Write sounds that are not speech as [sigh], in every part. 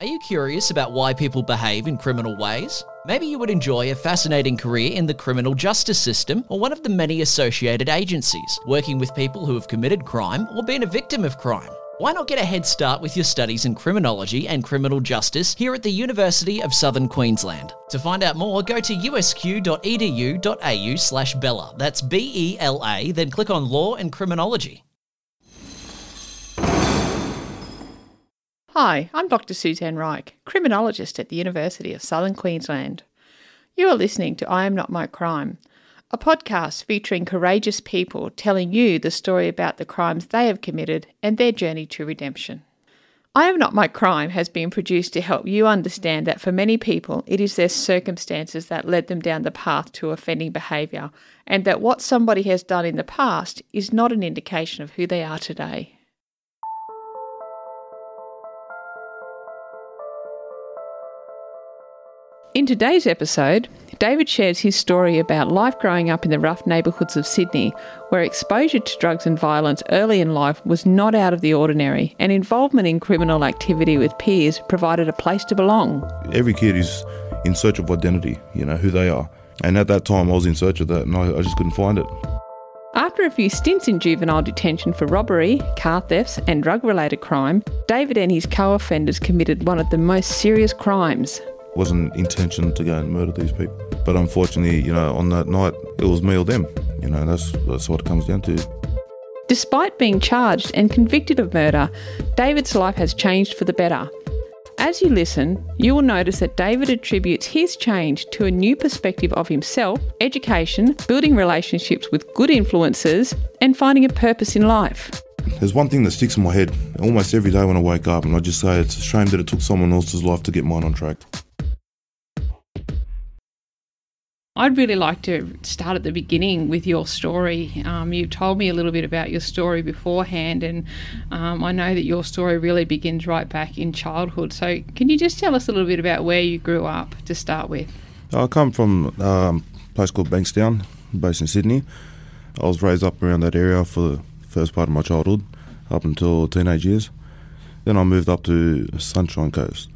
Are you curious about why people behave in criminal ways? Maybe you would enjoy a fascinating career in the criminal justice system or one of the many associated agencies, working with people who have committed crime or been a victim of crime. Why not get a head start with your studies in criminology and criminal justice here at the University of Southern Queensland? To find out more, go to usq.edu.au slash Bella. That's B E L A, then click on Law and Criminology. Hi, I'm Dr. Suzanne Reich, criminologist at the University of Southern Queensland. You are listening to I Am Not My Crime, a podcast featuring courageous people telling you the story about the crimes they have committed and their journey to redemption. I Am Not My Crime has been produced to help you understand that for many people, it is their circumstances that led them down the path to offending behaviour, and that what somebody has done in the past is not an indication of who they are today. In today's episode, David shares his story about life growing up in the rough neighbourhoods of Sydney, where exposure to drugs and violence early in life was not out of the ordinary, and involvement in criminal activity with peers provided a place to belong. Every kid is in search of identity, you know, who they are. And at that time, I was in search of that and I, I just couldn't find it. After a few stints in juvenile detention for robbery, car thefts, and drug related crime, David and his co offenders committed one of the most serious crimes wasn't intention to go and murder these people. But unfortunately, you know, on that night, it was me or them. You know, that's that's what it comes down to. Despite being charged and convicted of murder, David's life has changed for the better. As you listen, you will notice that David attributes his change to a new perspective of himself, education, building relationships with good influences, and finding a purpose in life. There's one thing that sticks in my head almost every day when I wake up, and I just say it's a shame that it took someone else's life to get mine on track. I'd really like to start at the beginning with your story. Um, you told me a little bit about your story beforehand, and um, I know that your story really begins right back in childhood. So, can you just tell us a little bit about where you grew up to start with? I come from um, a place called Bankstown, based in Sydney. I was raised up around that area for the first part of my childhood, up until teenage years. Then I moved up to Sunshine Coast.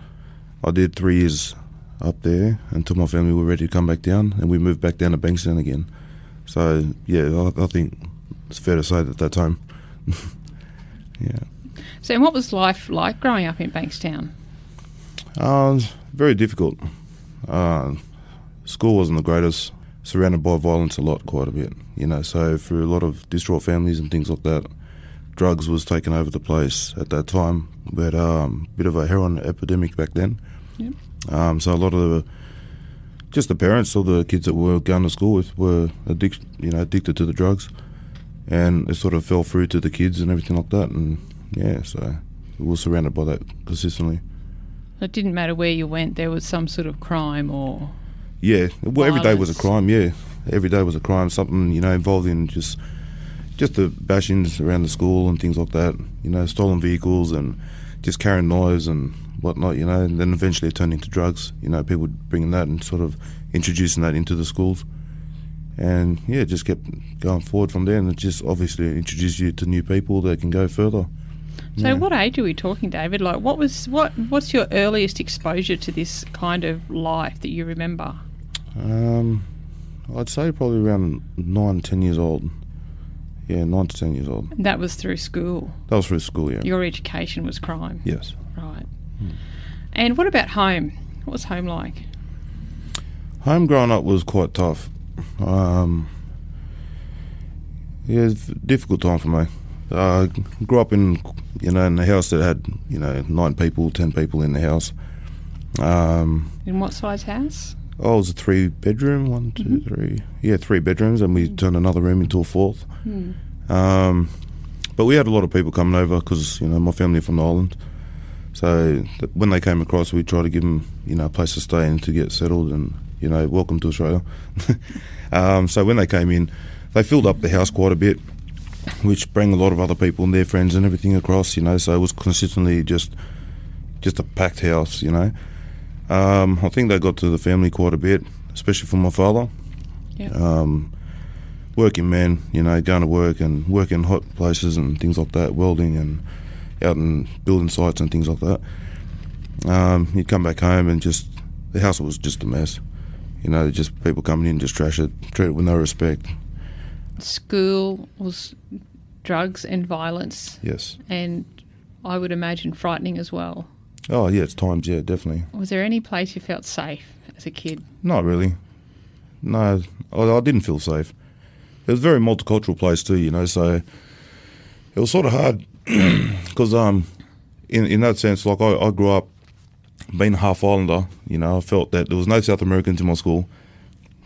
I did three years up there until my family were ready to come back down, and we moved back down to Bankstown again. So yeah, I, I think it's fair to say that that time. [laughs] yeah. So, what was life like growing up in Bankstown? Uh, very difficult. Uh, school wasn't the greatest. Surrounded by violence a lot, quite a bit. You know, so for a lot of distraught families and things like that, drugs was taking over the place at that time. We had um, a bit of a heroin epidemic back then. Um, so a lot of the just the parents of the kids that were going to school with were addic- you know addicted to the drugs, and it sort of fell through to the kids and everything like that. And yeah, so we were surrounded by that consistently. It didn't matter where you went; there was some sort of crime or yeah. Well, every day was a crime. Yeah, every day was a crime. Something you know involving just just the bashings around the school and things like that. You know, stolen vehicles and just carrying knives and whatnot, you know, and then eventually it turned into drugs. You know, people bringing that and sort of introducing that into the schools. And yeah, it just kept going forward from there, and it just obviously introduced you to new people that can go further. So, yeah. what age are we talking, David? Like, what was what? What's your earliest exposure to this kind of life that you remember? Um, I'd say probably around nine, ten years old. Yeah, nine to ten years old. And that was through school. That was through school. Yeah. Your education was crime. Yes. Right. And what about home? What was home like? Home growing up was quite tough. Um, yeah, it's a difficult time for me. I uh, grew up in, you know, in a house that had, you know, nine people, ten people in the house. Um, in what size house? Oh, it was a three bedroom, one, two, mm-hmm. three. Yeah, three bedrooms, and we mm. turned another room into a fourth. Mm. Um, but we had a lot of people coming over because, you know, my family from the island. So when they came across, we tried to give them, you know, a place to stay and to get settled, and you know, welcome to Australia. [laughs] um, so when they came in, they filled up the house quite a bit, which bring a lot of other people and their friends and everything across. You know, so it was consistently just just a packed house. You know, um, I think they got to the family quite a bit, especially for my father. Yeah. Um, working man, you know, going to work and working hot places and things like that, welding and out in building sites and things like that. Um, you'd come back home and just the house was just a mess. You know, just people coming in, just trash it, treat it with no respect. School was drugs and violence, Yes. and I would imagine frightening as well. Oh yeah, it's times. Yeah, definitely. Was there any place you felt safe as a kid? Not really. No, I, I didn't feel safe. It was a very multicultural place too, you know. So it was sort of hard [clears throat] because, um, in in that sense, like I, I grew up being half Islander. You know, I felt that there was no South Americans in my school,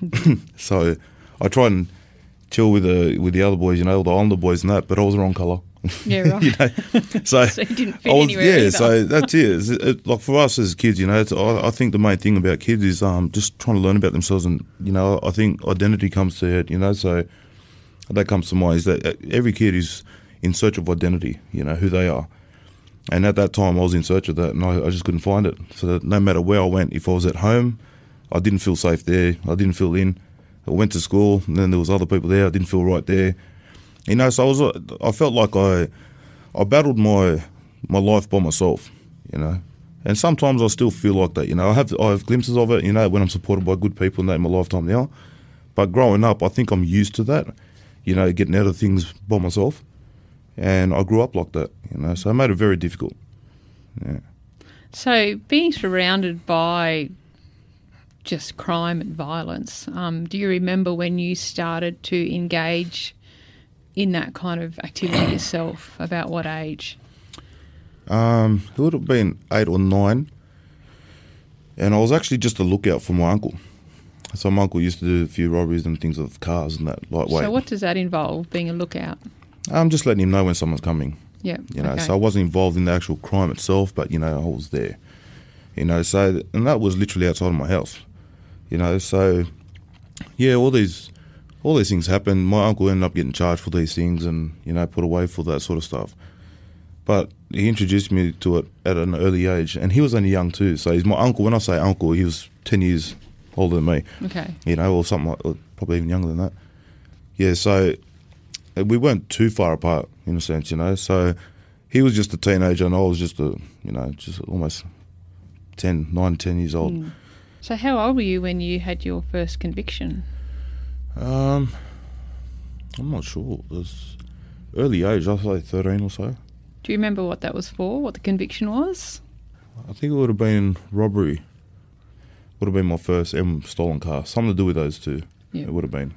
[laughs] [laughs] so I tried and chill with the with the other boys, you know, the Islander boys and that. But I was the wrong colour. Yeah, [laughs] right. you know, so, So you didn't fit I was, anywhere yeah, either. so that's it. It's- it- Like for us as kids, you know, it's, I, I think the main thing about kids is um, just trying to learn about themselves, and you know, I think identity comes to it. You know, so that comes to mind is that uh, every kid is in search of identity. You know who they are, and at that time I was in search of that, and I, I just couldn't find it. So no matter where I went, if I was at home, I didn't feel safe there. I didn't feel in. I went to school, and then there was other people there. I didn't feel right there. You know, so I was. I felt like I. I battled my my life by myself, you know. And sometimes I still feel like that, you know. I have I have glimpses of it, you know, when I'm supported by good people and in my lifetime now. But growing up, I think I'm used to that, you know, getting out of things by myself. And I grew up like that, you know. So it made it very difficult. Yeah. So, being surrounded by just crime and violence, um, do you remember when you started to engage in that kind of activity [coughs] yourself? About what age? Um, it would have been eight or nine. And I was actually just a lookout for my uncle. So my uncle used to do a few robberies and things with cars and that lightweight. So, what does that involve? Being a lookout? I'm just letting him know when someone's coming. Yeah. You know, okay. so I wasn't involved in the actual crime itself, but you know, I was there. You know, so and that was literally outside of my house. You know, so yeah, all these all these things happened. My uncle ended up getting charged for these things and you know put away for that sort of stuff. But he introduced me to it at an early age, and he was only young too. So he's my uncle. When I say uncle, he was ten years older than me okay. you know, or something like, or probably even younger than that. Yeah, so we weren't too far apart in a sense, you know. So he was just a teenager, and I was just a, you know, just almost 10, 9, 10 years old. Hmm. So, how old were you when you had your first conviction? Um, I'm not sure. It was early age. I'd say thirteen or so. Do you remember what that was for? What the conviction was? I think it would have been robbery. Would have been my first um, stolen car. Something to do with those two. Yeah. It would have been.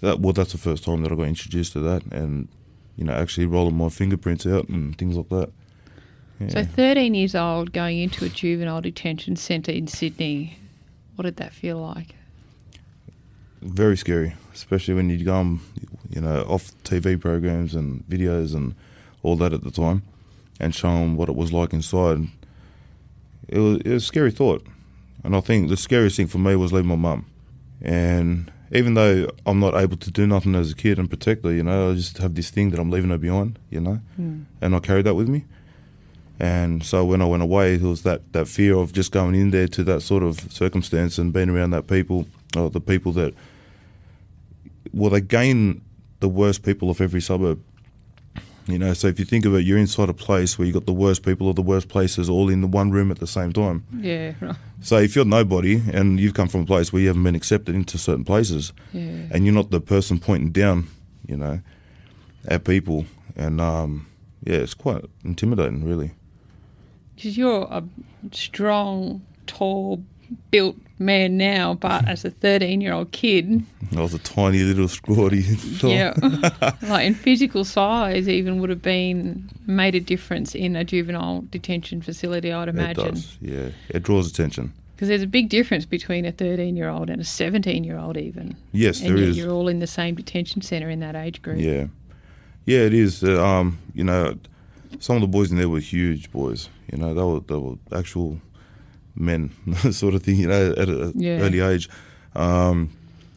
That well, that's the first time that I got introduced to that, and you know, actually rolling my fingerprints out and things like that. Yeah. So, 13 years old, going into a juvenile detention centre in Sydney. What did that feel like? very scary, especially when you go, on, you know, off TV programs and videos and all that at the time, and show them what it was like inside. It was, it was a scary thought, and I think the scariest thing for me was leaving my mum. And even though I'm not able to do nothing as a kid and protect her, you know, I just have this thing that I'm leaving her behind, you know, hmm. and I carried that with me. And so when I went away, it was that, that fear of just going in there to that sort of circumstance and being around that people, or the people that, well, they gain the worst people of every suburb. You know, so if you think of it, you're inside a place where you've got the worst people or the worst places all in the one room at the same time. Yeah, right. So if you're nobody and you've come from a place where you haven't been accepted into certain places, Yeah. and you're not the person pointing down, you know, at people, and um, yeah, it's quite intimidating, really. Because you're a strong, tall, built man now, but as a 13 year old kid, I was a tiny little scrawny. [laughs] yeah, like in physical size, even would have been made a difference in a juvenile detention facility, I'd imagine. it does. Yeah, it draws attention. Because there's a big difference between a 13 year old and a 17 year old, even. Yes, and there is. you're all in the same detention centre in that age group. Yeah, yeah, it is. Uh, um, you know, some of the boys in there were huge boys. You know, they were they were actual men, [laughs] sort of thing. You know, at an Yeah. early age. Um,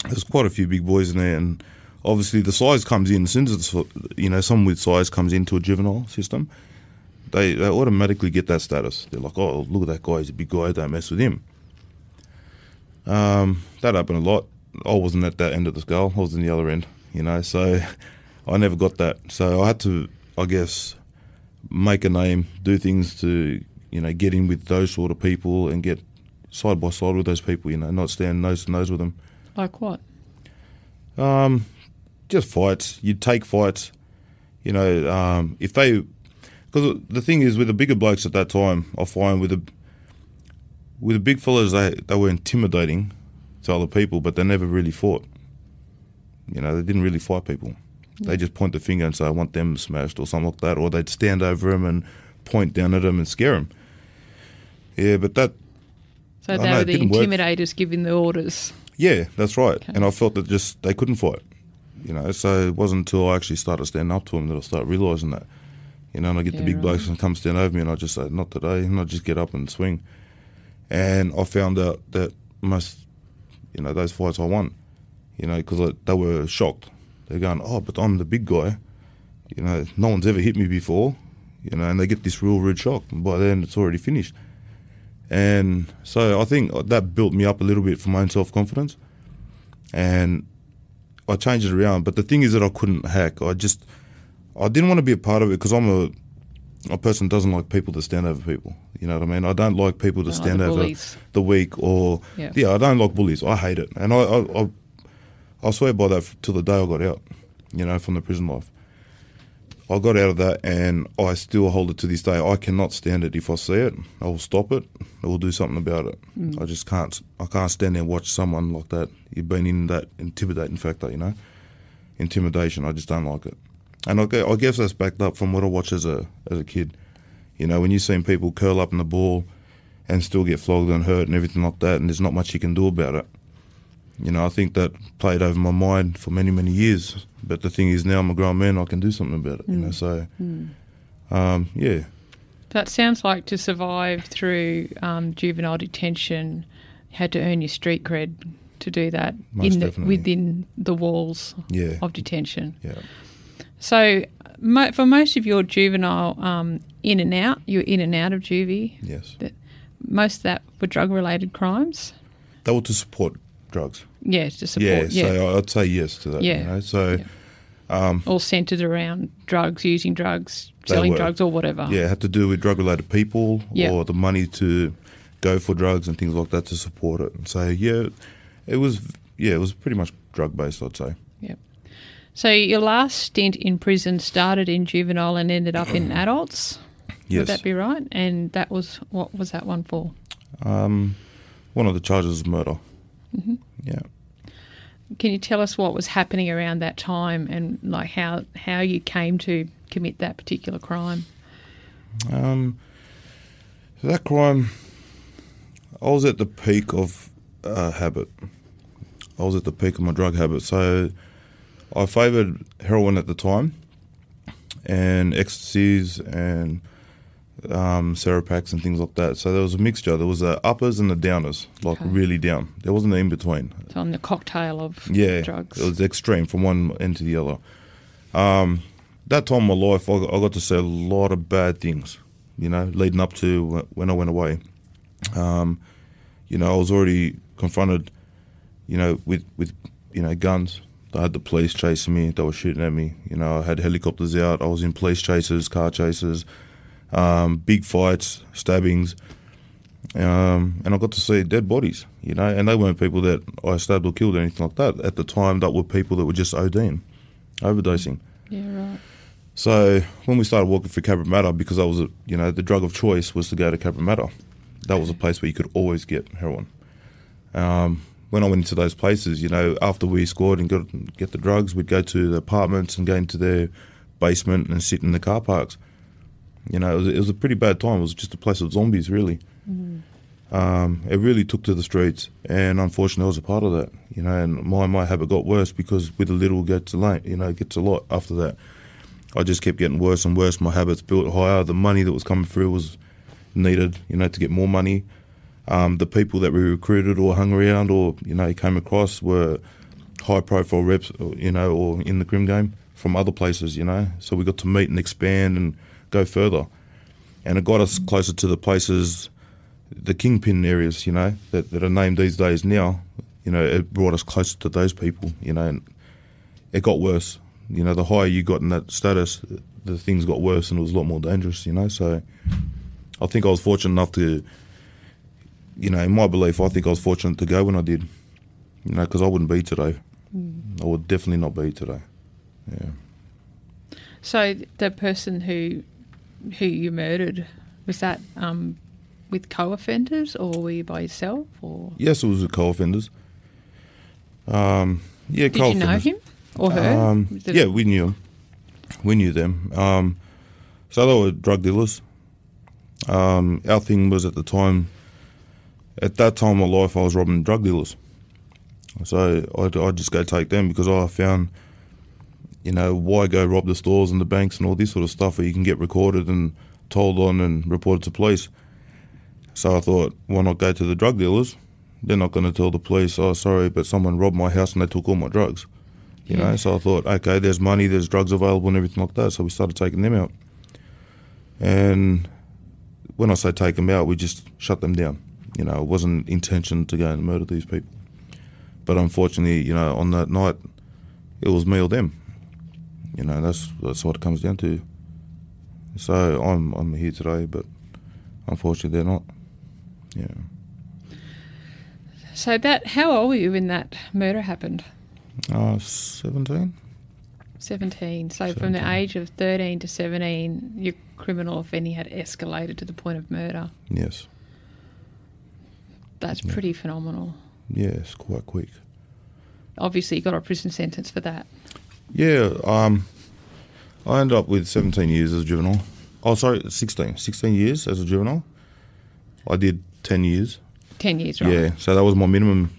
there's quite a few big boys in there, and obviously the size comes in. As soon as it's, you know someone with size comes into a juvenile system, they they automatically get that status. They're like, oh, look at that guy. He's a big guy. Don't mess with him. Um, that happened a lot. I wasn't at that end of the scale. I was in the other end, you know. So [laughs] I never got that. So I had to, I guess, make a name, do things to you know, get in with those sort of people and get side by side with those people. You know, not stand nose to nose with them. Like what? Um, just fights. You'd take fights. You know, um, if they, because the thing is with the bigger blokes at that time, I find with the with the big fellas, they they were intimidating to other people, but they never really fought. You know, they didn't really fight people. They just point the finger and say, "I want them smashed" or something like that, or they'd stand over them and point down at them and scare them. Yeah, but that So they know, were the didn't work. intimidators giving the orders. Yeah, that's right. Okay. And I felt that just they couldn't fight. You know, so it wasn't until I actually started standing up to them that I started realising that. You know, and I get Yeah, the big right. blokes and come stand over me, and I just say, "Not today," and I just get up and swing. And I found out that most, you know, those fights I won. You know, because they were shocked. They're going, "Oh, but I'm the big guy." You know, no one's ever hit me before. You know, and they get this real rude shock. And by then, it's already finished. And so I think that built me up a little bit for my own self confidence. And I changed it around. But the thing is that I couldn't hack. I just, I didn't want to be a part of it because I'm a, a person that doesn't like people to stand over people. You know what I mean? I don't like people to oh, Don't like stand the over bullies. the weak or, Yeah. yeah. I don't like bullies. I hate it. And I, I, I, I swear by that till the day I got out, you know, from the prison life. I got out of that and I still hold it to this day. I cannot stand it. If I see it, I will stop it. I will do something about it. Hmm. I just can't. I can't stand there and watch someone like that. You've been in that intimidating factor, you know, intimidation. I just don't like it. And I, I guess that's backed up from what I watched as a as a kid. You know, when you've seen people curl up in the ball and still get flogged and hurt and everything like that, and there's not much you can do about it. You know, I think that played over my mind for many, many years. But the thing is, now I'm a grown man, I can do something about it. You know, so um, yeah, That sounds like to survive through um, juvenile detention, you had to earn your street cred to do that Most in the, within the walls yeah, of detention. yeah. So, mo- for most of your juvenile um, in and out, you're in and out of juvie. Yes, Most of that were drug related crimes. they were to support drugs. Yeah, to support. Yeah, so I'd say yes to that. Yeah. You know? So Yeah. all centered around drugs, using drugs, selling were. drugs, or whatever. yeah, it had to do with drug related people Yeah. or the money to go for drugs and things like that to support it. And so yeah, it was yeah, it was pretty much drug based. I'd say. Yep. So your last stint in prison started in juvenile and ended up in [clears throat] adults. Yes. Would that be right? And that was what was that one for? Um, one of the charges is murder. Mm-hmm. Yeah. Can you tell us what was happening around that time and like how how you came to commit that particular crime? Um, so that crime, I was at the peak of uh, habit. I was at the peak of my drug habit. So I favoured heroin at the time, and ecstasies and um, Serepax and things like that. So there was a mixture. There was the uppers and the downers, like Okay. really down. There wasn't an in between. So on the cocktail of Yeah, drugs. it was extreme from one end to the other. Um, that time of my life, I, I got to see a lot of bad things. You know, leading up to when I went away. Um, you know, I was already confronted. You know, with with you know guns. I had the police chasing me. They were shooting at me. You know, I had helicopters out. I was in police chases, car chases, um, big fights, stabbings. Um, and I got to see dead bodies, you know, and they weren't people that I stabbed or killed or anything like that. At the time, that were people that were just ODing, overdosing. yeah, right. So when we started walking through Cabramatta, because I was, a, you know, the drug of choice was to go to Cabramatta. That was a place where you could always get heroin. Um, when I went into those places, you know, after we scored and got get the drugs, we'd go to the apartments and go into their basement and sit in the car parks. You know, it was, it was a pretty bad time. It was just a place of zombies, really. Um, it really took to the streets, and unfortunately, I was a part of that. You know, and my my habit got worse because with a little gets a lot. You know, it gets a lot after that. I just kept getting worse and worse. My habits built higher. The money that was coming through was needed, you know, to get more money. Um, the people that we recruited or hung around or you know came across were high profile reps, you know, or in the crim game from other places, you know. So we got to meet and expand and go further, and it got us closer to the places, the kingpin areas, you know, that, that are named these days now. You know, it brought us closer to those people, you know, and it got worse. You know, the higher you got in that status, the things got worse and it was a lot more dangerous, you know. So I think I was fortunate enough to, you know, in my belief, I think I was fortunate to go when I did. You know, because I wouldn't be today. Hmm. I would definitely not be today. Yeah. So the person who who you murdered was that um, with co-offenders, or were you by yourself, or Yes, it was with co-offenders. Um, yeah, did you know him or her? Um, yeah, we knew them. We knew them. Um, so they were drug dealers. Um, our thing was at the time, at that time of my life, I was robbing drug dealers. So I'd, I'd just go take them because I found, you know, why go rob the stores and the banks and all this sort of stuff where you can get recorded and told on and reported to police. So I thought, why not go to the drug dealers? They're not going to tell the police, oh, sorry, but someone robbed my house and they took all my drugs. You Yeah. know, so I thought, okay, there's money, there's drugs available and everything like that. So we started taking them out. And when I say take them out, we just shut them down. You know, it wasn't intention to go and murder these people. But unfortunately, you know, on that night, it was me or them. You know, that's that's what it comes down to. So I'm I'm here today, but unfortunately they're not. Yeah. So that how old were you when that murder happened? Uh, 17? Seventeen. So from the age of thirteen to seventeen, your criminal offending had escalated to the point of murder. Yes. That's pretty phenomenal. Yes, quite quick. Obviously, you got a prison sentence for that. Yeah, um, I ended up with 17 years as a juvenile. Oh, sorry, 16. 16 years as a juvenile. I did 10 years. Ten years, right? Yeah, so that was my minimum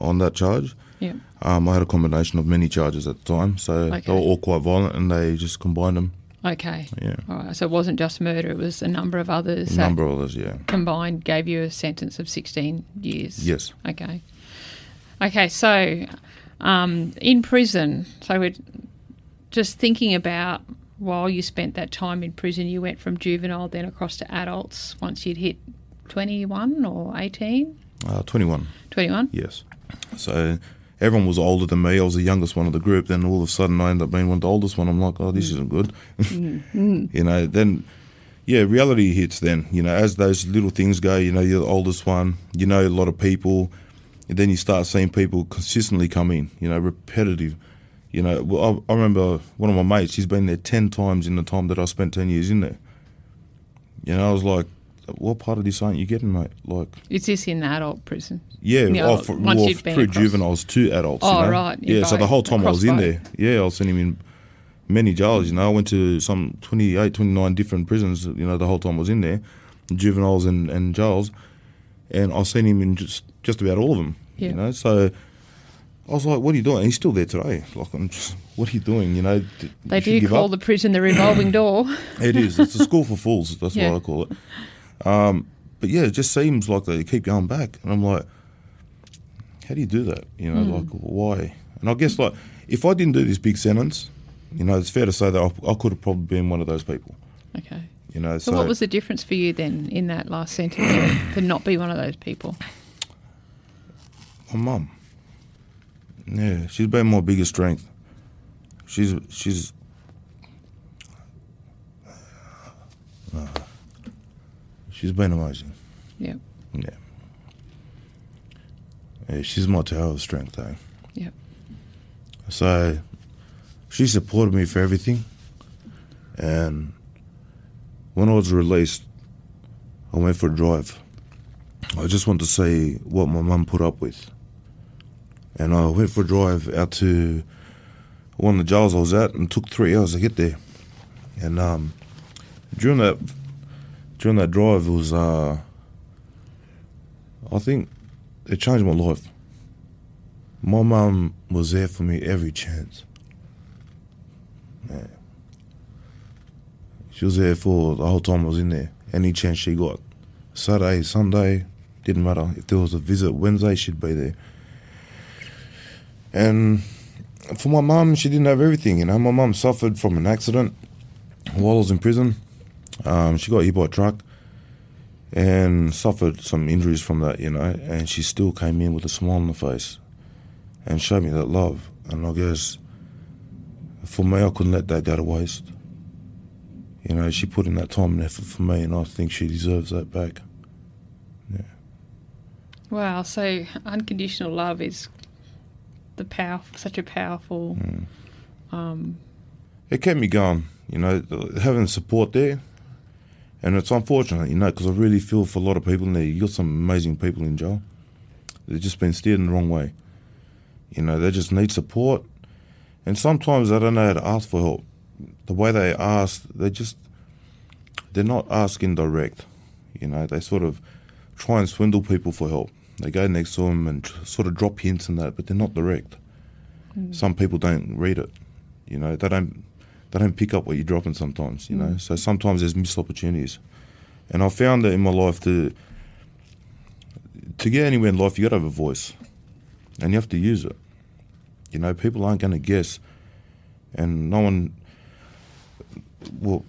on that charge. Yeah. Um, I had a combination of many charges at the time, so Okay. they were all quite violent and they just combined them. Okay. Yeah. All right. So it wasn't just murder; it was a number of others. A number of others, yeah. combined gave you a sentence of sixteen years. Yes. Okay. Okay. So, um, in prison, so we're just thinking about while you spent that time in prison, you went from juvenile then across to adults once you'd hit 21 or 18? Uh, 21, 21? yes. So everyone was older than me. I was the youngest one of the group. Then all of a sudden I ended up being one of the oldest one. I'm like, oh, this isn't good. [laughs] you know, then, yeah, reality hits then. You know, as those little things go, you know, you're the oldest one, you know a lot of people. And then you start seeing people consistently come in, you know, repetitive. You know, well, I, I remember one of my mates, he's been there 10 times in the time that I spent 10 years in there. You know, I was like, what part of this aren't you getting, mate? Like, Is this in adult prison? yeah, Yeah, oh, for, once well, you've been through across- juveniles to adults. Oh, you know? right, Yeah, so the whole time I was in both. there, yeah, I was him in many jails. You know, I went to some 28, 29 different prisons. You know, the whole time I was in there, juveniles and, and jails, and I've seen him in just just about all of them. Yeah. You know, so I was like, "What are you doing?" And he's still there today. Like, I'm just, what are you doing? You know, d- They you do call the prison the revolving [coughs] door. It is. It's a school for fools. That's Yeah. what I call it. Um, but yeah, it just seems like they keep going back, and I'm like, how do you do that? You know, Hmm. like why? And I guess like if I didn't do this big sentence, you know, it's fair to say that I, I could have probably been one of those people. Okay. You know, So, so, what was the difference for you then in that last sentence [coughs] to not be one of those people? my mum. Yeah, she's been my biggest strength. She's she's. uh, she's been amazing. Yeah. Yeah. Yeah, she's my tower of strength, though. Yeah. So she supported me for everything. And when I was released, I went for a drive. I just want to see what my mum put up with. And I went for a drive out to one of the jails I was at and took three hours to get there. And um, during that during that drive was uh, I think it changed my life. My mum was there for me every chance. She was there for the whole time I was in there. Any chance she got. Saturday, Sunday, didn't matter. If there was a visit Wednesday, she'd be there. And for my mum, she didn't have everything, you know. My mum suffered from an accident while I was in prison. Um, she got hit by a truck and suffered some injuries from that, you know, and she still came in with a smile on the face and showed me that love. And I guess for me, I couldn't let that go to waste. You know, she put in that time and effort for me, and I think she deserves that back. Yeah. Wow. So unconditional love is the power, such a powerful. Um, It kept me going, you know, having support there. And it's unfortunate, you know, because I really feel for a lot of people in there. You've got some amazing people in jail. They've just been steered in the wrong way. You know, they just need support. And sometimes they don't know how to ask for help. The way they ask, they just, they're not asking direct. You know, they sort of try and swindle people for help. They go next to them and tr- sort of drop hints and that, but they're not direct. Mm. Some people don't read it. You know, they don't they don't pick up what you're dropping sometimes. You know, mm. so sometimes there's missed opportunities. And I found that in my life to to get anywhere in life, you got to have a voice, and you have to use it. You know, people aren't going to guess, and no one. Well,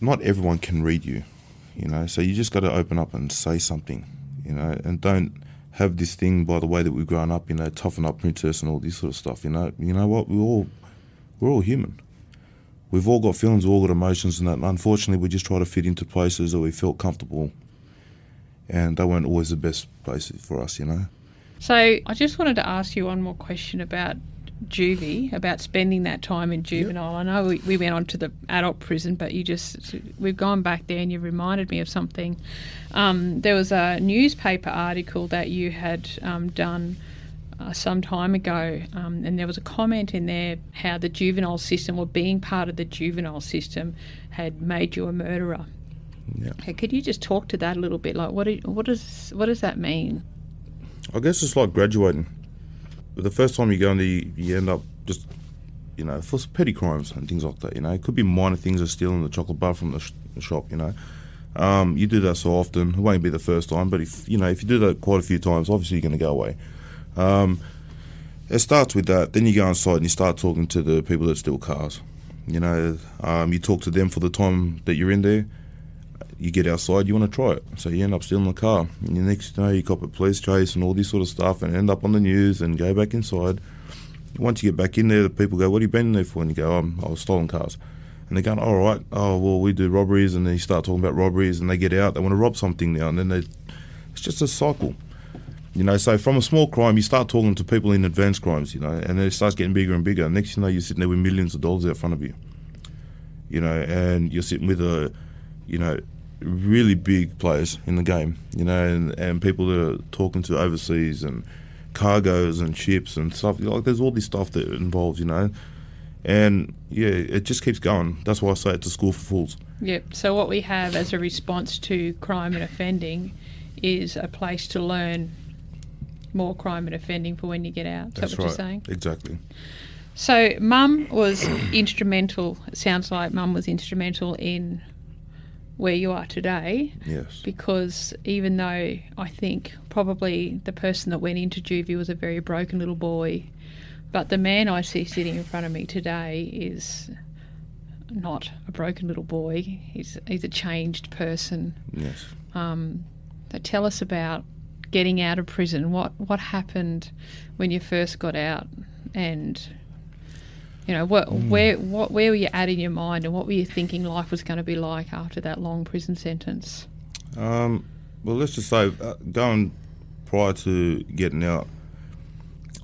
not everyone can read you. You know, so you just got to open up and say something. You know, and don't have this thing by the way that we've grown up. You know, toughen up, princess, and all this sort of stuff. You know, you know what? We all we're all human. We've all got feelings, we've all got emotions, and that. And unfortunately, we just try to fit into places that we felt comfortable, and they weren't always the best places for us. You know. so I just wanted to ask you one more question about juvie, about spending that time in juvenile. I know we, we went on to the adult prison, but you just we've gone back there, and you reminded me of something. Um, there was a newspaper article that you had um, done. Uh, some time ago, um, and there was a comment in there how the juvenile system or being part of the juvenile system had made you a murderer. Yeah. Okay, could you just talk to that a little bit? Like, what do, what does what does that mean? I guess it's like graduating. The first time you go in there, you, you end up just, you know, for petty crimes and things like that. You know, it could be minor things of stealing the chocolate bar from the, sh- the shop. You know, um, you do that so often, it won't be the first time. But if you know, if you do that quite a few times, obviously you're going to go away. Um, it starts with that. Then you go inside and you start talking to the people that steal cars. You know, um, you talk to them for the time that you're in there. You get outside, you want to try it. So you end up stealing the car. And the next know, you cop a police chase and all this sort of stuff and end up on the news and go back inside. Once you get back in there, the people go, What have you been in there for? And you go, um, I was stolen cars. And they're going, All right, oh, well, we do robberies. And then you start talking about robberies and they get out, they want to rob something now. And then they, it's just a cycle. You know, so from a small crime, you start talking to people in advanced crimes, you know, and then it starts getting bigger and bigger. Next thing you know, you're sitting there with millions of dollars out front of you, you know, and you're sitting with a, you know, really big players in the game, you know, and, and people that are talking to overseas and cargoes and ships and stuff. Like, there's all this stuff that involves, you know, and yeah, it just keeps going. That's why I say it's a school for fools. Yep. So what we have as a response to crime and offending is a place to learn more crime and offending for when you get out. Is That's that what right. you're saying? Exactly. So mum was instrumental. It sounds like mum was instrumental in where you are today Yes. because even though I think probably the person that went into juvie was a very broken little boy, but the man I see sitting in front of me today is not a broken little boy. He's he's a changed person. Yes. Um, so tell us about getting out of prison. What what happened when you first got out, and you know what where what where were you at in your mind, and what were you thinking life was going to be like after that long prison sentence? Um, well, let's just say, uh, going prior to getting out,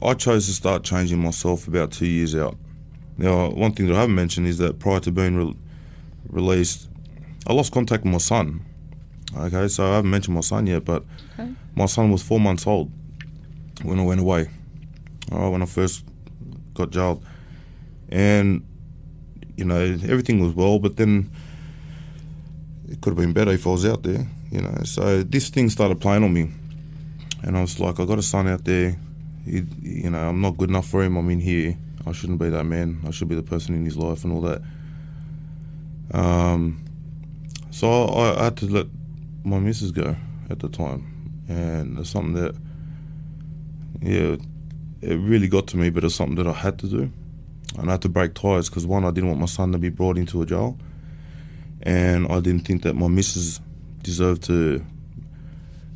I chose to start changing myself about two years out. Now, one thing that I haven't mentioned is that prior to being re- released, I lost contact with my son. Okay, so I haven't mentioned my son yet, but Okay. my son was four months old when I went away. All right, when I first got jailed, and you know everything was well, but then it could have been better if I was out there, you know. So this thing started playing on me, and I was like, I got a son out there. He, you know, I'm not good enough for him. I'm in here. I shouldn't be that man. I should be the person in his life and all that. Um, so I, I had to let my missus go at the time, and it's something that, yeah, it really got to me. But it's something that I had to do, and I had to break ties because one, I didn't want my son to be brought into a jail and I didn't think that my missus deserved to,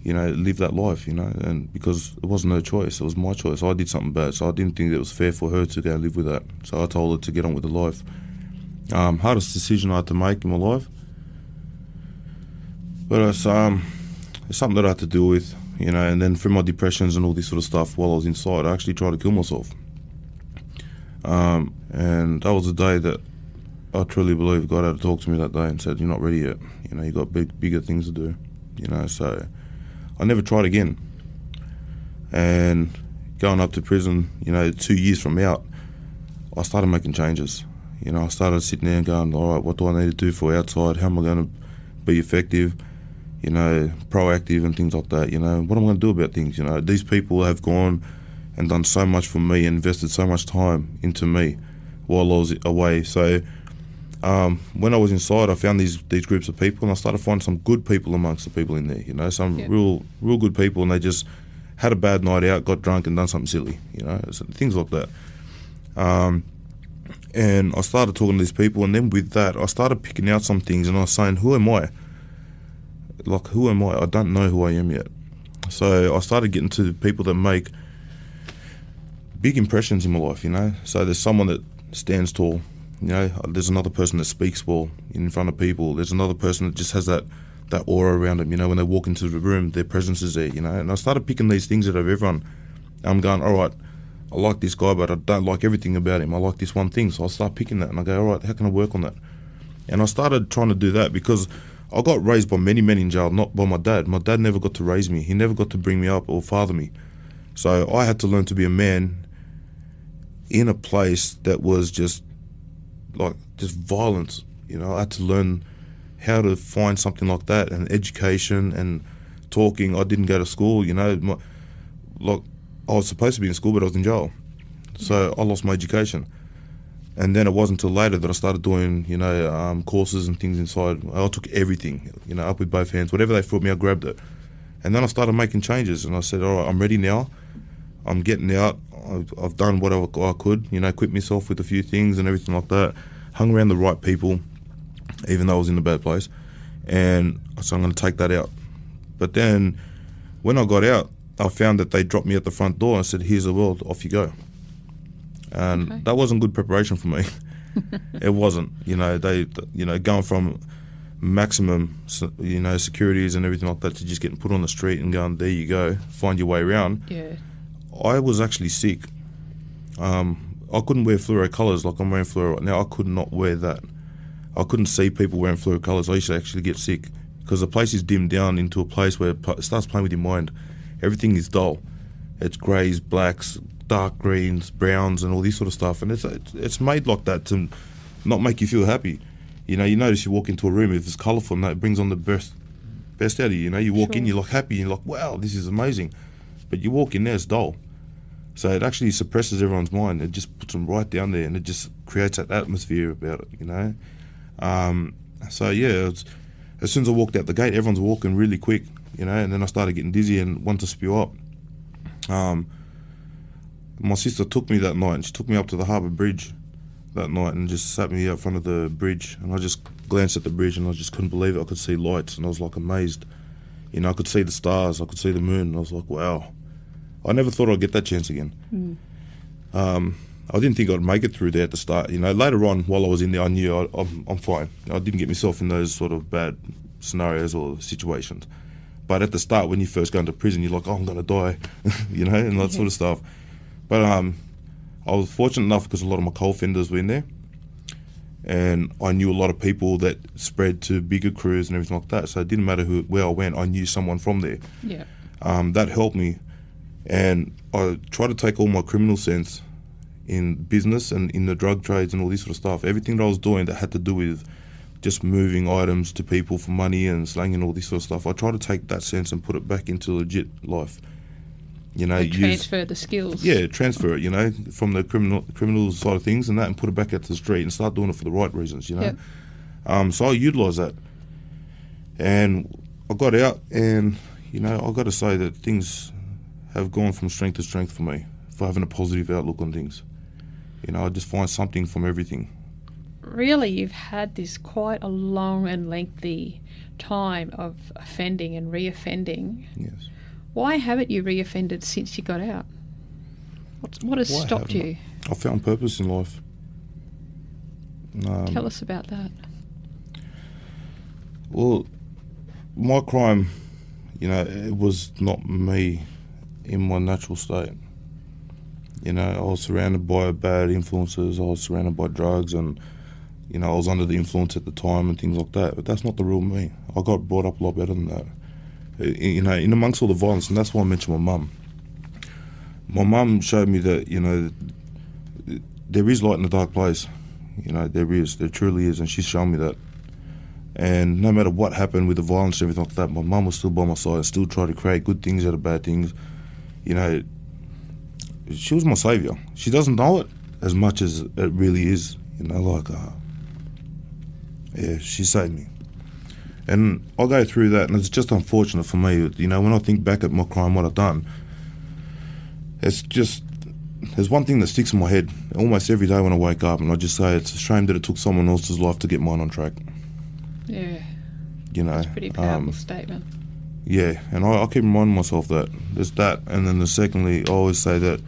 you know, live that life, you know, and because it wasn't her choice, it was my choice. I did something bad, so I didn't think it was fair for her to go live with that. So I told her to get on with the life, Um, hardest decision I had to make in my life. But it's um, it's something that I had to deal with, you know. And then through my depressions and all this sort of stuff, while I was inside, I actually tried to kill myself. Um, and that was the day that I truly believe God had to talk to me that day and said, "You're not ready yet. You know, you got big, bigger things to do." You know, so I never tried again. And going up to prison, you know, two years from out, I started making changes. You know, I started sitting there and going, "All right, what do I need to do for outside? How am I going to be effective?" You know, proactive and things like that. You know, what am I going to do about things? You know, these people have gone and done so much for me, invested so much time into me while I was away. So um, when I was inside, I found these these groups of people, and I started finding some good people amongst the people in there. You know, some Yeah. real real good people, and they just had a bad night out, got drunk, and done something silly. You know, so things like that. Um, and I started talking to these people, and then with that, I started picking out some things, and I was saying, "Who am I? Like, who am I? I don't know who I am yet." So I started getting to the people that make big impressions in my life, you know. So there's someone that stands tall, you know. There's another person that speaks well in front of people. There's another person that just has that that aura around them, you know. When they walk into the room, their presence is there, you know. And I started picking these things out of everyone. I'm going, all right, I like this guy, but I don't like everything about him. I like this one thing, so I start picking that, and I go, all right, how can I work on that? And I started trying to do that because I got raised by many men in jail, not by my dad. My dad never got to raise me. He never got to bring me up or father me. So I had to learn to be a man in a place that was just like just violence. You know, I had to learn how to find something like that and education and talking. I didn't go to school. You know, my, like I was supposed to be in school, but I was in jail, so I lost my education. And then it wasn't until later that I started doing, you know, um, courses and things inside. I took everything, you know, up with both hands. Whatever they threw at me, I grabbed it. And then I started making changes, and I said, all right, I'm ready now. I'm getting out. I've, I've done what I, I could, you know, equipped myself with a few things and everything like that. Hung around the right people, even though I was in a bad place. And so I'm going to take that out. But then when I got out, I found that they dropped me at the front door and said, here's the world, off you go. And Okay. that wasn't good preparation for me. [laughs] it wasn't. You know, they, you know, going from maximum, you know, securities and everything like that to just getting put on the street and going, there you go, find your way around. Yeah. I was actually sick. Um, I couldn't wear fluoro colours like I'm wearing fluoro right now. I could not wear that. I couldn't see people wearing fluoro colours. I used to actually get sick because the place is dimmed down into a place where it starts playing with your mind. Everything is dull. It's greys, blacks, dark greens, browns, and all this sort of stuff. And it's it's it's made like that to not make you feel happy. You know, you notice you walk into a room if it's colourful, and that brings on the best best out of you. You know, you walk in, you're like happy, you're like, wow, this is amazing. But you walk in there, it's dull. So it actually suppresses everyone's mind. It just puts them right down there, and it just creates that atmosphere about it, you know. Um, so yeah, it's, as soon as I walked out the gate, everyone's walking really quick, you know, and then I started getting dizzy and wanted to spew up. Um, my sister took me that night, and she took me up to the harbour bridge that night, and just sat me out front of the bridge, and I just glanced at the bridge, and I just couldn't believe it. I could see lights, and I was like amazed. You know, I could see the stars, I could see the moon, and I was like, wow. I never thought I'd get that chance again. Um, I didn't think I'd make it through there at the start. You know, later on, while I was in there, I knew I, I'm, I'm fine. I didn't get myself in those sort of bad scenarios or situations. But at the start, when you first go into prison, you're like, oh, I'm going to die, [laughs] you know, and that sort of stuff. But um, I was fortunate enough because a lot of my co-offenders were in there. And I knew a lot of people that spread to bigger crews and everything like that. So it didn't matter who, where I went, I knew someone from there Yeah. um, that helped me. And I try to take all my criminal sense in business and in the drug trades and all this sort of stuff. Everything that I was doing that had to do with just moving items to people for money and slang and all this sort of stuff. I try to take that sense and put it back into legit life. You know, And use transfer the skills. yeah, transfer it. You know, from the criminal criminal side of things and that, and put it back out to the street and start doing it for the right reasons. You know, Yep. um, so I utilised that, and I got out, and you know, I got to say that things have gone from strength to strength for me for having a positive outlook on things. You know, I just find something from everything. Really, you've had this quite a long and lengthy time of offending and reoffending. Yes. Why haven't you reoffended since you got out? What's, what has Why stopped I? you? I found purpose in life. Um, Tell us about that. Well, my crime, you know, it was not me in my natural state. You know, I was surrounded by bad influences. I was surrounded by drugs, and you know, I was under the influence at the time and things like that. But that's not the real me. I got brought up a lot better than that. You know, in amongst all the violence, and that's why I mentioned my mum. My mum showed me that you know there is light in the dark place. You know, there is, there truly is, and she's shown me that. And no matter what happened with the violence and everything like that, my mum was still by my side and still tried to create good things out of bad things. You know, she was my saviour. She doesn't know it as much as it really is. You know, like, uh, yeah, she saved me. And I go through that, and it's just unfortunate for me. You know, when I think back at my crime, what I've done, it's just there's one thing that sticks in my head almost every day when I wake up, and I just say it's a shame that it took someone else's life to get mine on track. Yeah, You know, a pretty powerful um, statement. Yeah, and I, I keep reminding myself that there's that, and then the secondly, I always say that,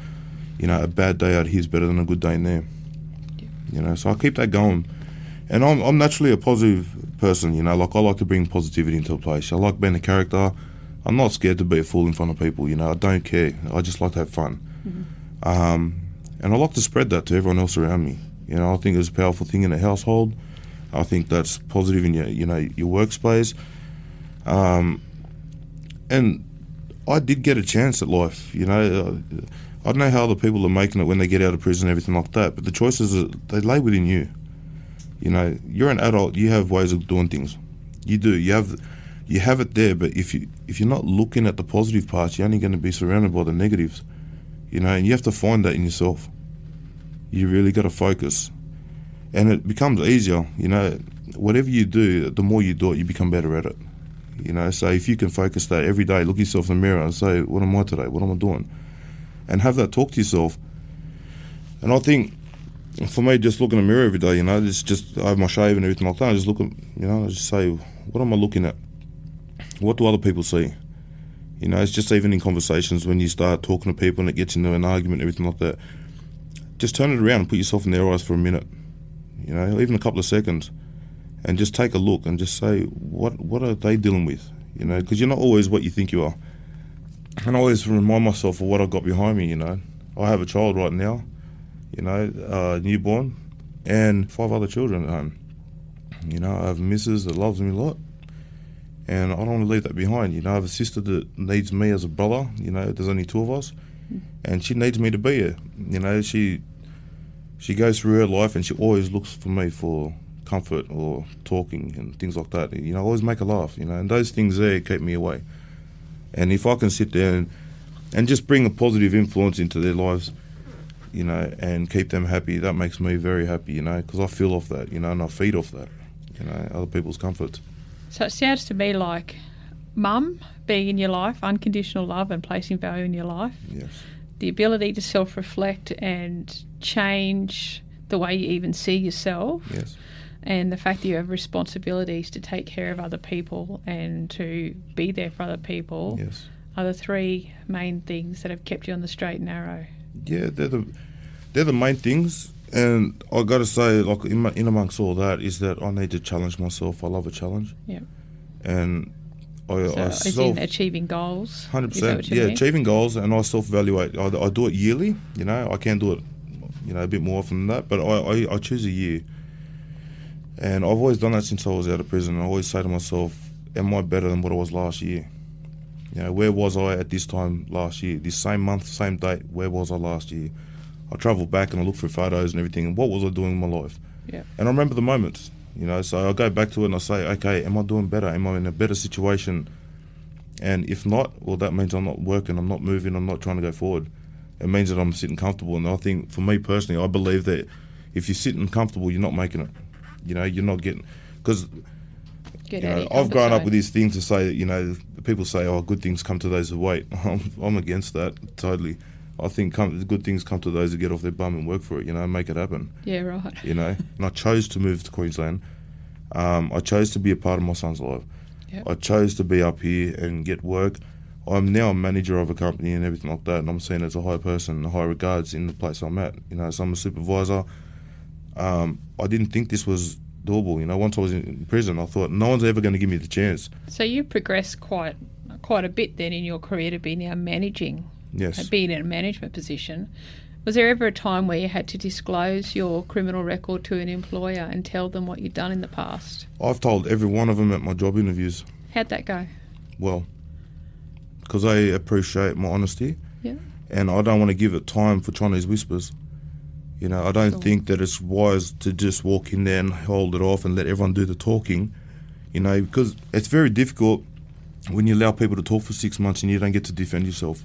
you know, a bad day out here is better than a good day in there. Yeah. You know, so I keep that going, and I'm I'm naturally a positive person. You know, like I like to bring positivity into a place. I like being a character. I'm not scared to be a fool in front of people. You know, I don't care. I just like to have fun, um, and I like to spread that to everyone else around me. You know, I think it's a powerful thing in a household. I think that's positive in your you know your workspace. Um, and I did get a chance at life. You know, uh, I don't know how other people are making it when they get out of prison and everything like that. But the choices are, they lay within you. You know, you're an adult. You have ways of doing things. You do. You have, you have it there. But if you if you're not looking at the positive parts, you're only going to be surrounded by the negatives. You know, and you have to find that in yourself. You really got to focus, and it becomes easier. You know, whatever you do, the more you do it, you become better at it. You know, so if you can focus that every day, look yourself in the mirror and say, "What am I today? What am I doing?" and have that talk to yourself. And I think for me, just look in the mirror every day, you know, just just I have my shave and everything like that. I just look at, you know, I just say, "What am I looking at? What do other people see?" You know, it's just even in conversations when you start talking to people and it gets into an argument, everything like that. Just turn it around and put yourself in their eyes for a minute, you know, even a couple of seconds, and just take a look and just say, "What what are they dealing with?" You know, because you're not always what you think you are. And I always remind myself of what I've got behind me, you know. I have a child right now, you know, uh, newborn, and five other children at home. You know, I have a missus that loves me a lot, and I don't want to leave that behind. You know, I have a sister that needs me as a brother. You know, there's only two of us, and she needs me to be here. You know, she she goes through her life, and she always looks for me for comfort or talking and things like that. You know, I always make a laugh. You know, and those things there keep me away. And if I can sit there and and just bring a positive influence into their lives, you know, and keep them happy, that makes me very happy, you know, because I feel off that, you know, and I feed off that, you know, other people's comfort. So it sounds to me like mum being in your life, unconditional love and placing value in your life, Yes. the ability to self reflect and change the way you even see yourself, Yes. And the fact that you have responsibilities to take care of other people and to be there for other people Yes. are the three main things that have kept you on the straight and narrow. Yeah, they're the they're the main things. And I got to say, like in, my, in amongst all that, is that I need to challenge myself. I love a challenge. Yeah. And I, So I self in achieving goals. Hundred Is that what percent. Yeah, mean? achieving goals, and I self-evaluate. I, I do it yearly. You know, I can do it, you know, a bit more often than that. But I, I, I choose a year, and I've always done that since I was out of prison. I always say to myself, "Am I better than what I was last year?" You know, where was I at this time last year? This same month, same date. Where was I last year? I travel back and I look for photos and everything. And what was I doing in my life? Yeah. And I remember the moments. You know, so I go back to it and I say, okay, am I doing better? Am I in a better situation? And if not, well, that means I'm not working, I'm not moving, I'm not trying to go forward. It means that I'm sitting comfortable. And I think for me personally, I believe that if you're sitting comfortable, you're not making it. You know, you're not getting. Because you know, I've grown up with zone. these things to say that, you know, people say, oh, good things come to those who wait. [laughs] I'm, I'm against that totally. I think come, good things come to those who get off their bum and work for it, you know, make it happen Yeah, right. you know. [laughs] And I chose to move to Queensland. Um, I chose to be a part of my son's life. Yep. I chose to be up here and get work. I'm now a manager of a company and everything like that, and I'm seen as a high person, high regards in the place I'm at. You know, so I'm a supervisor. Um, I didn't think this was doable. You know, once I was in prison, I thought no one's ever going to give me the chance. So you progressed quite quite a bit then in your career to be now managing, Yes. being in a management position. Was there ever a time where you had to disclose your criminal record to an employer and tell them what you'd done in the past? I've told every one of them at my job interviews, How'd that go? well, because they appreciate my honesty. Yeah. and I don't want to give it time for Chinese whispers. You know, I don't think that it's wise to just walk in there and hold it off and let everyone do the talking. You know, because it's very difficult when you allow people to talk for six months and you don't get to defend yourself.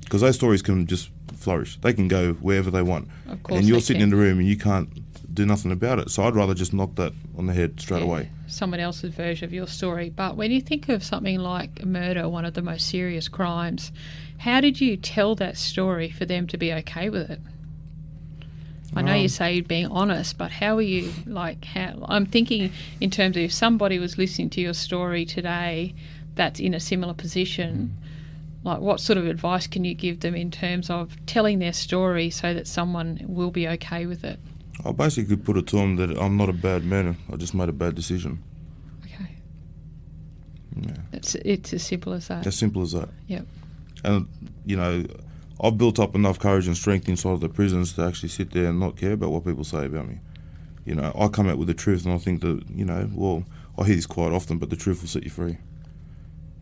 Because those stories can just flourish; they can go wherever they want, Of course. and you're sitting can. in the room and you can't do nothing about it. So I'd rather just knock that on the head straight Yeah, away. Someone else's version of your story. But when you think of something like murder, one of the most serious crimes, how did you tell that story for them to be okay with it? I know you Um, say you're being honest, but how are you like how I'm thinking in terms of if somebody was listening to your story today that's in a similar position, like what sort of advice can you give them in terms of telling their story so that someone will be okay with it? I basically put it to them that I'm not a bad man. I just made a bad decision. Okay. Yeah. It's it's as simple as that. As simple as that. Yep. And you know, I've built up enough courage and strength inside of the prisons to actually sit there and not care about what people say about me. You know, I come out with the truth, and I think that you know, well, I hear this quite often, but the truth will set you free.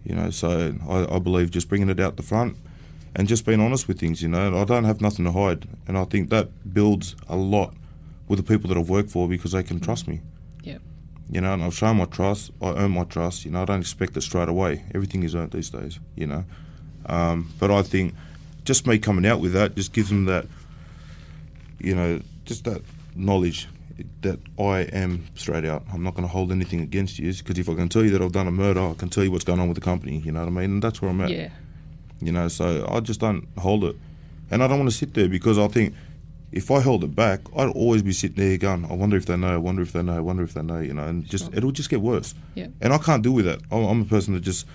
You know, so I, I believe just bringing it out the front and just being honest with things. You know, I don't have nothing to hide, and I think that builds a lot with the people that I've worked for because they can trust me. Yeah. You know, and I've shown my trust. I earn my trust. You know, I don't expect it straight away. Everything is earned these days. You know, um, but I think just me coming out with that just gives them that, you know, just that knowledge that I am straight out. I'm not going to hold anything against you because if I can tell you that I've done a murder, I can tell you what's going on with the company. You know what I mean? And that's where I'm at. Yeah. You know, so I just don't hold it, and I don't want to sit there because I think if I held it back, I'd always be sitting there going, I wonder if they know, I wonder if they know, I wonder if they know, you know, and just Sure. it'll just get worse. Yeah. And I can't deal with that. I'm, I'm a person that just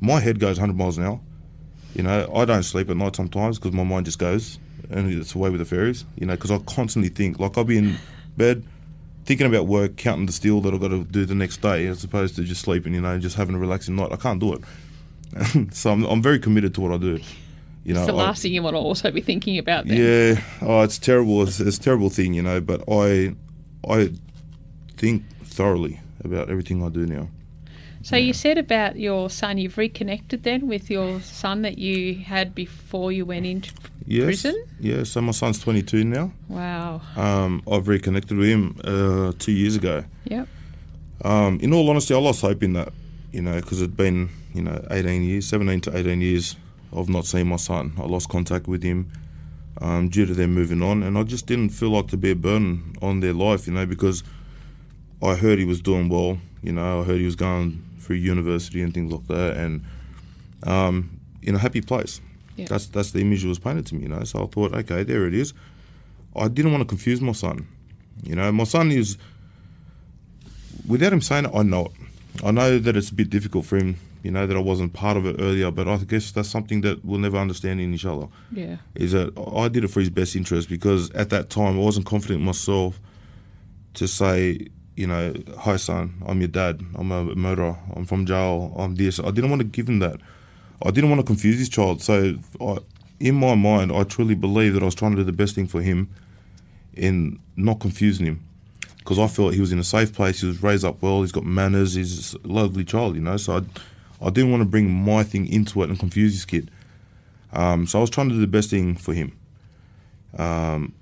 my head goes 100 miles an hour. You know, I don't sleep at night sometimes because my mind just goes and it's away with the fairies. You know, because I constantly think like I'll be in bed thinking about work, counting the steel that I've got to do the next day, as opposed to just sleeping. You know, just having a relaxing night. I can't do it. [laughs] so I'm, I'm very committed to what I do. You know, It's the I- last thing you want to also be thinking about then. yeah, oh, it's terrible. It's, it's a terrible thing, you know. But I, I think thoroughly about everything I do now. So you said about your son, you've reconnected then with your son that you had before you went into prison? Yes, prison? Yeah. So my son's 22 now. Wow. Um, I've reconnected with him uh, two years ago. Yep. Um, in all honesty, I lost hope in that, you know, because it'd been, you know, 18 years, 17 to 18 years of not seeing my son. I lost contact with him um, due to them moving on, and I just didn't feel like to be a burden on their life, you know, because I heard he was doing well, you know, I heard he was going through university and things like that, and um, in a happy place. Yeah. That's that's the image that was painted to me, you know. So I thought, okay, there it is. I didn't want to confuse my son. You know, my son is without him saying it, I know it. I know that it's a bit difficult for him, you know, that I wasn't part of it earlier, but I guess that's something that we'll never understand in each other. Yeah. Is that I did it for his best interest because at that time I wasn't confident in myself to say, you know, hi son, I'm your dad, I'm a murderer, I'm from jail, I'm this. I didn't want to give him that. I didn't want to confuse his child. So I, in my mind, I truly believe that I was trying to do the best thing for him in not confusing him because I felt he was in a safe place. He was raised up well. He's got manners. He's a lovely child, you know. So I, I didn't want to bring my thing into it and confuse this kid. Um, so I was trying to do the best thing for him. Um,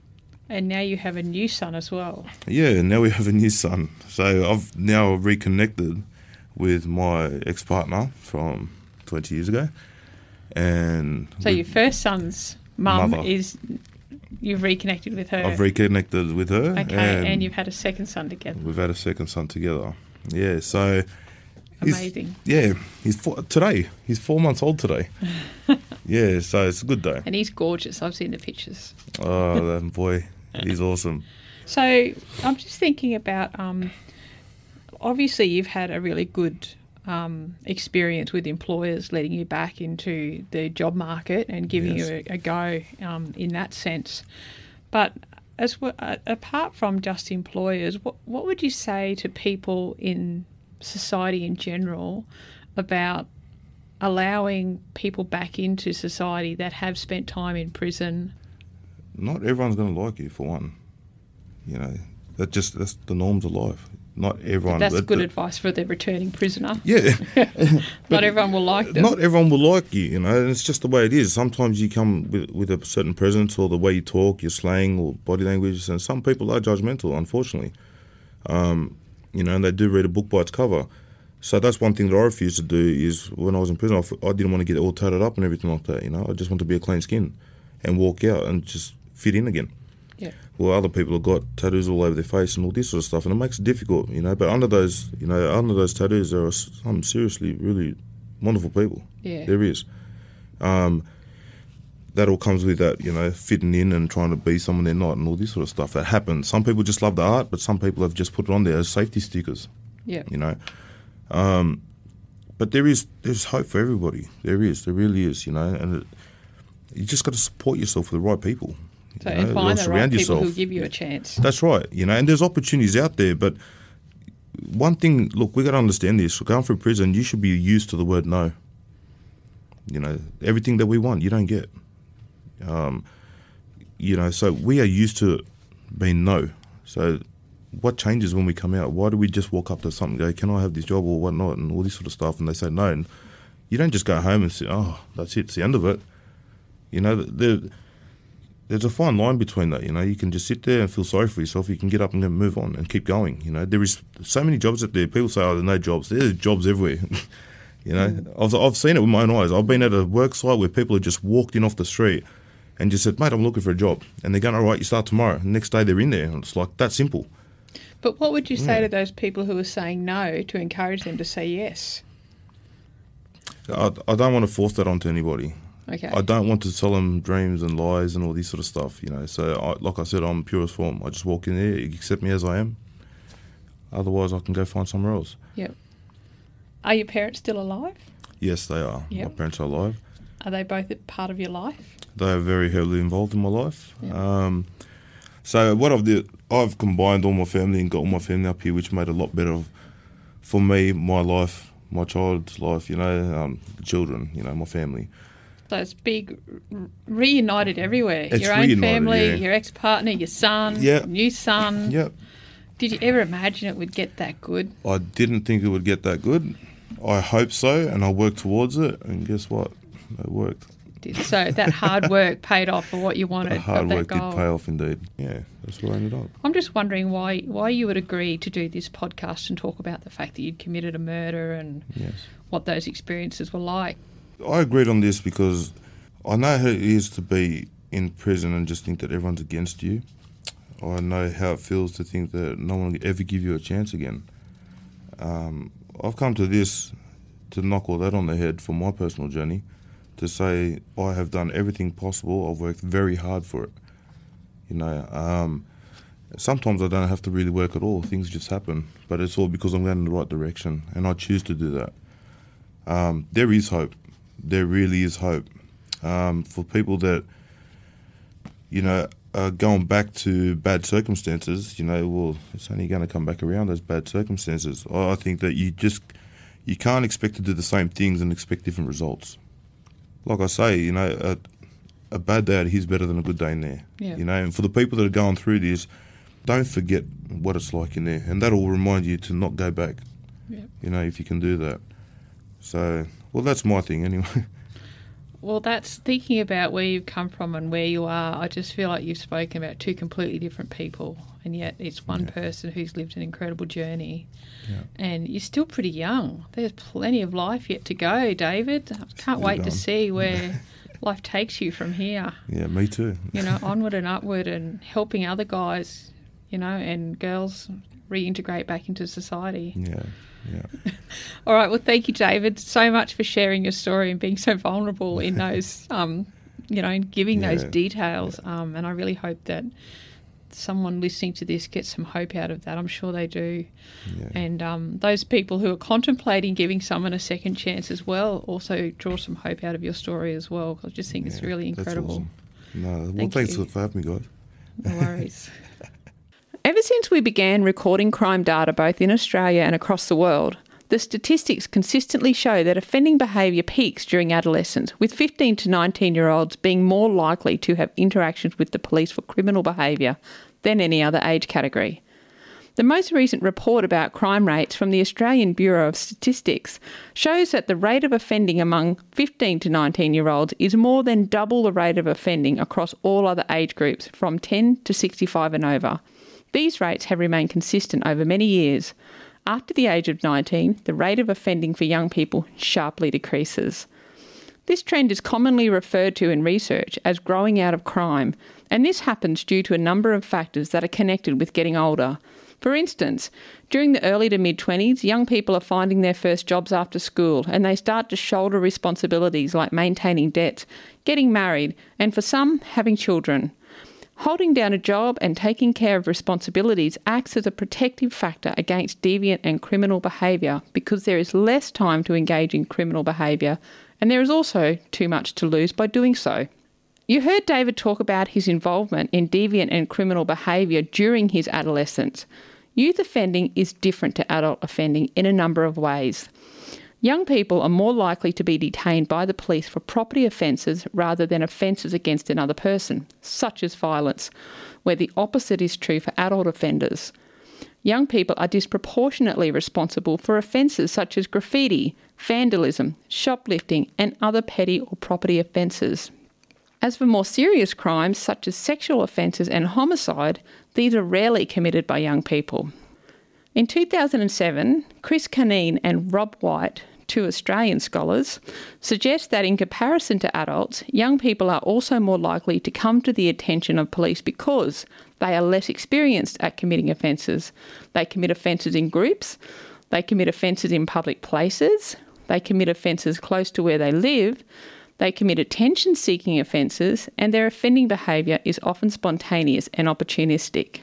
And now you have a new son as well. yeah, now we have a new son. So I've now reconnected with my ex partner from 20 years ago. And So your first son's mum Mother. is you've reconnected with her. I've reconnected with her. okay, and, you've had a second son together. we've had a second son together. Yeah, so Amazing. Yeah, he's four, today. He's four months old today. [laughs] yeah, so it's a good day. And he's gorgeous. I've seen the pictures. Oh, that boy, [laughs] he's awesome. So I'm just thinking about um, obviously you've had a really good um, experience with employers letting you back into the job market and giving Yes. you a, a go um, in that sense. But as well, uh, apart from just employers, what what would you say to people in society in general about allowing people back into society that have spent time in prison? Not everyone's going to like you for one. You know, that just that's the norms of life. Not everyone. That's that- good that- advice for the returning prisoner. Yeah. [laughs] [laughs] Not everyone will like them. Not everyone will like you, you know, and it's just the way it is. Sometimes you come with, with a certain presence or the way you talk, your slang or body language, and some people are judgmental, unfortunately. Um, you know, and they do read a book by its cover. So that's one thing that I refused to do is when I was in prison, I, f- I didn't want to get all tatted up and everything like that, you know. I just want to be a clean skin and walk out and just fit in again. Yeah. Well, other people have got tattoos all over their face and all this sort of stuff, and it makes it difficult, you know. But under those, you know, under those tattoos, there are some seriously really wonderful people. Yeah. There is. Um, that all comes with that, you know, fitting in and trying to be someone they're not and all this sort of stuff. That happens. Some people just love the art, but some people have just put it on there as safety stickers, Yeah. you know. Um, but there is there's hope for everybody. There is. There really is, you know. And it, you just got to support yourself with the right people. So you and know, find the right people who yourself. give you a chance. That's right, you know, and there's opportunities out there, but one thing, look, we got to understand this. Going through prison, you should be used to the word no. You know, everything that we want, you don't get. Um, you know, so we are used to being no. So what changes when we come out? Why do we just walk up to something and go, can I have this job or whatnot, and all this sort of stuff, and they say no. And you don't just go home and say, oh, that's it, it's the end of it. You know, there, there's a fine line between that. You know, you can just sit there and feel sorry for yourself. You can get up and then move on and keep going. You know, there is so many jobs out there. People say, "Oh, there's no jobs." There's jobs everywhere. [laughs] you know, mm. I've, I've seen it with my own eyes. I've been at a work site where people have just walked in off the street and just said, "Mate, I'm looking for a job," and they're going, "All right, you start tomorrow." And next day they're in there, and it's like that simple. But what would you say to those people who are saying no to encourage them to say yes? I, I don't want to force that onto anybody. Okay. I don't want to tell them dreams and lies and all this sort of stuff, you know. So, I, like I said, I'm purest form. I just walk in there, accept me as I am. Otherwise, I can go find somewhere else. Yep. Are your parents still alive? Yes, they are. Yep. My parents are alive. Are they both a part of your life? They are very heavily involved in my life. Yeah. Um, so what I've did, I've combined all my family and got all my family up here, which made a lot better for me, my life, my child's life. You know, um, children. You know, my family. So it's big, reunited everywhere. It's your own family, yeah. your ex-partner, your son, Yeah. new son. Yep. Did you ever imagine it would get that good? I didn't think it would get that good. I hope so, and I worked towards it. And guess what? It worked. Did- So that hard work [laughs] paid off for what you wanted The hard work did pay off, indeed. Yeah, that's where I ended up. I'm just wondering why why you would agree to do this podcast and talk about the fact that you'd committed a murder and Yes. what those experiences were like. I agreed on this because I know how it is to be in prison and just think that everyone's against you. I know how it feels to think that no one will ever give you a chance again. Um, I've come to this to knock all that on the head for my personal journey, to say I have done everything possible. I've worked very hard for it. You know, um, sometimes I don't have to really work at all. Things just happen, but it's all because I'm going in the right direction, and I choose to do that. Um, there is hope. There really is hope um, for people that you know are going back to bad circumstances. You know, well, it's only going to come back around those bad circumstances. I think that you just you can't expect to do the same things and expect different results. Like I say, you know, a, a bad day out here is better than a good day in there. Yeah. You know, and for the people that are going through this, don't forget what it's like in there, and that'll remind you to not go back. Yep. You know, if you can do that. So, well, that's my thing anyway. Well, that's thinking about where you've come from and where you are. I just feel like you've spoken about two completely different people, and yet it's one person who's lived an incredible journey. Yeah. And you're still pretty young. There's plenty of life yet to go, David. I can't wait to see where [laughs] life takes you from here. yeah, me too. You know, [laughs] onward and upward, and helping other guys, you know, and girls reintegrate back into society. Yeah, yeah. [laughs] All right. Well, thank you, David, so much for sharing your story and being so vulnerable in [laughs] those, um, you know, and giving those Yeah. details. Um, and I really hope that someone listening to this gets some hope out of that. I'm sure they do. Yeah. And um, those people who are contemplating giving someone a second chance as well also draw some hope out of your story as well. I just think it's Yeah, really that's incredible. awesome. No, well, Thank thanks you. for having me, guys. No worries. [laughs] Ever since we began recording crime data both in Australia and across the world, the statistics consistently show that offending behaviour peaks during adolescence, with 15 to 19 year olds being more likely to have interactions with the police for criminal behaviour than any other age category. The most recent report about crime rates from the Australian Bureau of Statistics shows that the rate of offending among 15 to 19 year olds is more than double the rate of offending across all other age groups from 10 to 65 and over. These rates have remained consistent over many years. After the age of 19, the rate of offending for young people sharply decreases. This trend is commonly referred to in research as growing out of crime, and this happens due to a number of factors that are connected with getting older, for instance, during the early to mid 20s, young people are finding their first jobs after school and they start to shoulder responsibilities like maintaining debts, getting married, and for some, having children. Holding down a job and taking care of responsibilities acts as a protective factor against deviant and criminal behaviour because there is less time to engage in criminal behaviour and there is also too much to lose by doing so. You heard David talk about his involvement in deviant and criminal behaviour during his adolescence. Youth offending is different to adult offending in a number of ways. Young people are more likely to be detained by the police for property offences rather than offences against another person, such as violence, where the opposite is true for adult offenders. Young people are disproportionately responsible for offences such as graffiti, vandalism, shoplifting, and other petty or property offences. As for more serious crimes such as sexual offences and homicide, these are rarely committed by young people. In 2007, Chris Cunneen and Rob White, two Australian scholars, suggest that in comparison to adults, young people are also more likely to come to the attention of police because they are less experienced at committing offences. They commit offences in groups, they commit offences in public places, they commit offences close to where they live, they commit attention seeking offences, and their offending behaviour is often spontaneous and opportunistic.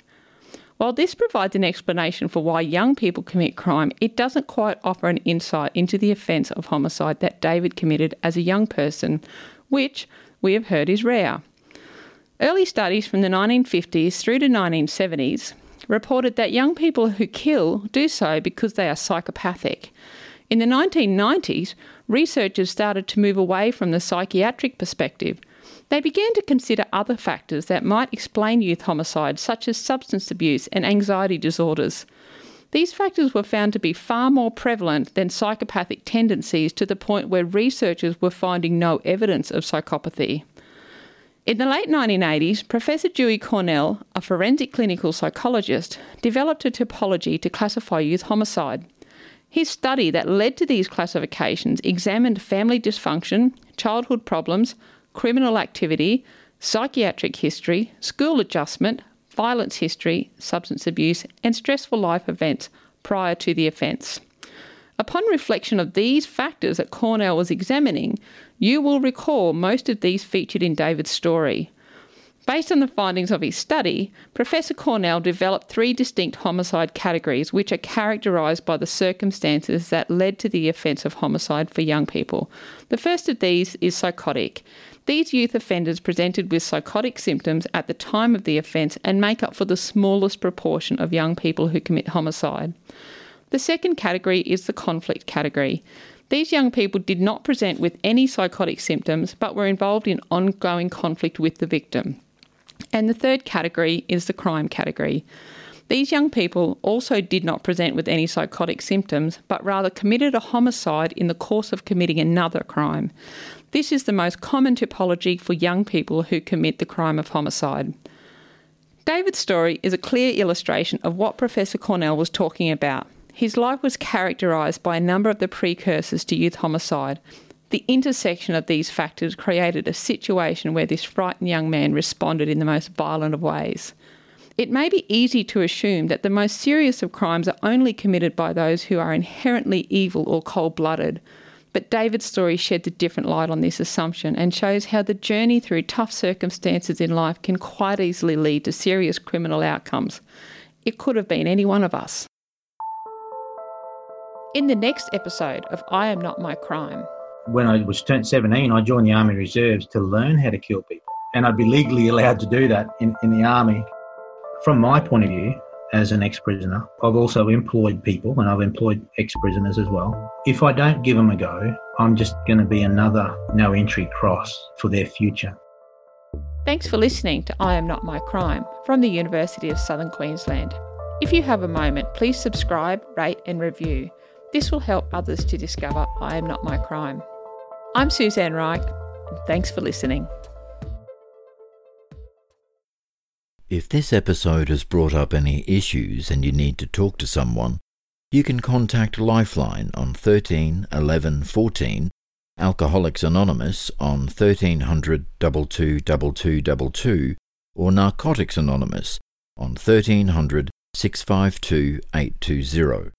While this provides an explanation for why young people commit crime, it doesn't quite offer an insight into the offence of homicide that David committed as a young person, which we have heard is rare. Early studies from the 1950s through to 1970s reported that young people who kill do so because they are psychopathic. In the 1990s, researchers started to move away from the psychiatric perspective. They began to consider other factors that might explain youth homicide, such as substance abuse and anxiety disorders. These factors were found to be far more prevalent than psychopathic tendencies to the point where researchers were finding no evidence of psychopathy. In the late 1980s, Professor Dewey Cornell, a forensic clinical psychologist, developed a typology to classify youth homicide. His study that led to these classifications examined family dysfunction, childhood problems, criminal activity, psychiatric history, school adjustment, violence history, substance abuse, and stressful life events prior to the offence. Upon reflection of these factors that Cornell was examining, you will recall most of these featured in David's story. Based on the findings of his study, Professor Cornell developed three distinct homicide categories which are characterised by the circumstances that led to the offence of homicide for young people. The first of these is psychotic. These youth offenders presented with psychotic symptoms at the time of the offence and make up for the smallest proportion of young people who commit homicide. The second category is the conflict category. These young people did not present with any psychotic symptoms but were involved in ongoing conflict with the victim. And the third category is the crime category. These young people also did not present with any psychotic symptoms, but rather committed a homicide in the course of committing another crime. This is the most common typology for young people who commit the crime of homicide. David's story is a clear illustration of what Professor Cornell was talking about. His life was characterised by a number of the precursors to youth homicide, the intersection of these factors created a situation where this frightened young man responded in the most violent of ways. It may be easy to assume that the most serious of crimes are only committed by those who are inherently evil or cold blooded. But David's story sheds a different light on this assumption and shows how the journey through tough circumstances in life can quite easily lead to serious criminal outcomes. It could have been any one of us. In the next episode of I Am Not My Crime, when I was turned 17, I joined the Army Reserves to learn how to kill people. and I'd be legally allowed to do that in, in the army. From my point of view, as an ex prisoner, I've also employed people and I've employed ex prisoners as well. If I don't give them a go, I'm just going to be another no entry cross for their future. Thanks for listening to I Am Not My Crime from the University of Southern Queensland. If you have a moment, please subscribe, rate, and review. This will help others to discover I Am Not My Crime. I'm Suzanne Reich. Thanks for listening. If this episode has brought up any issues and you need to talk to someone, you can contact Lifeline on 13 11 14, Alcoholics Anonymous on 1300 222222, or Narcotics Anonymous on 1300 652 820.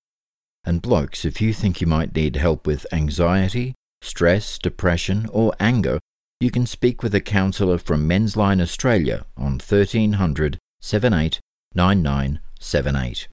And blokes, if you think you might need help with anxiety, stress, depression, or anger, you can speak with a counsellor from Men's Line Australia on 1300 78 9978.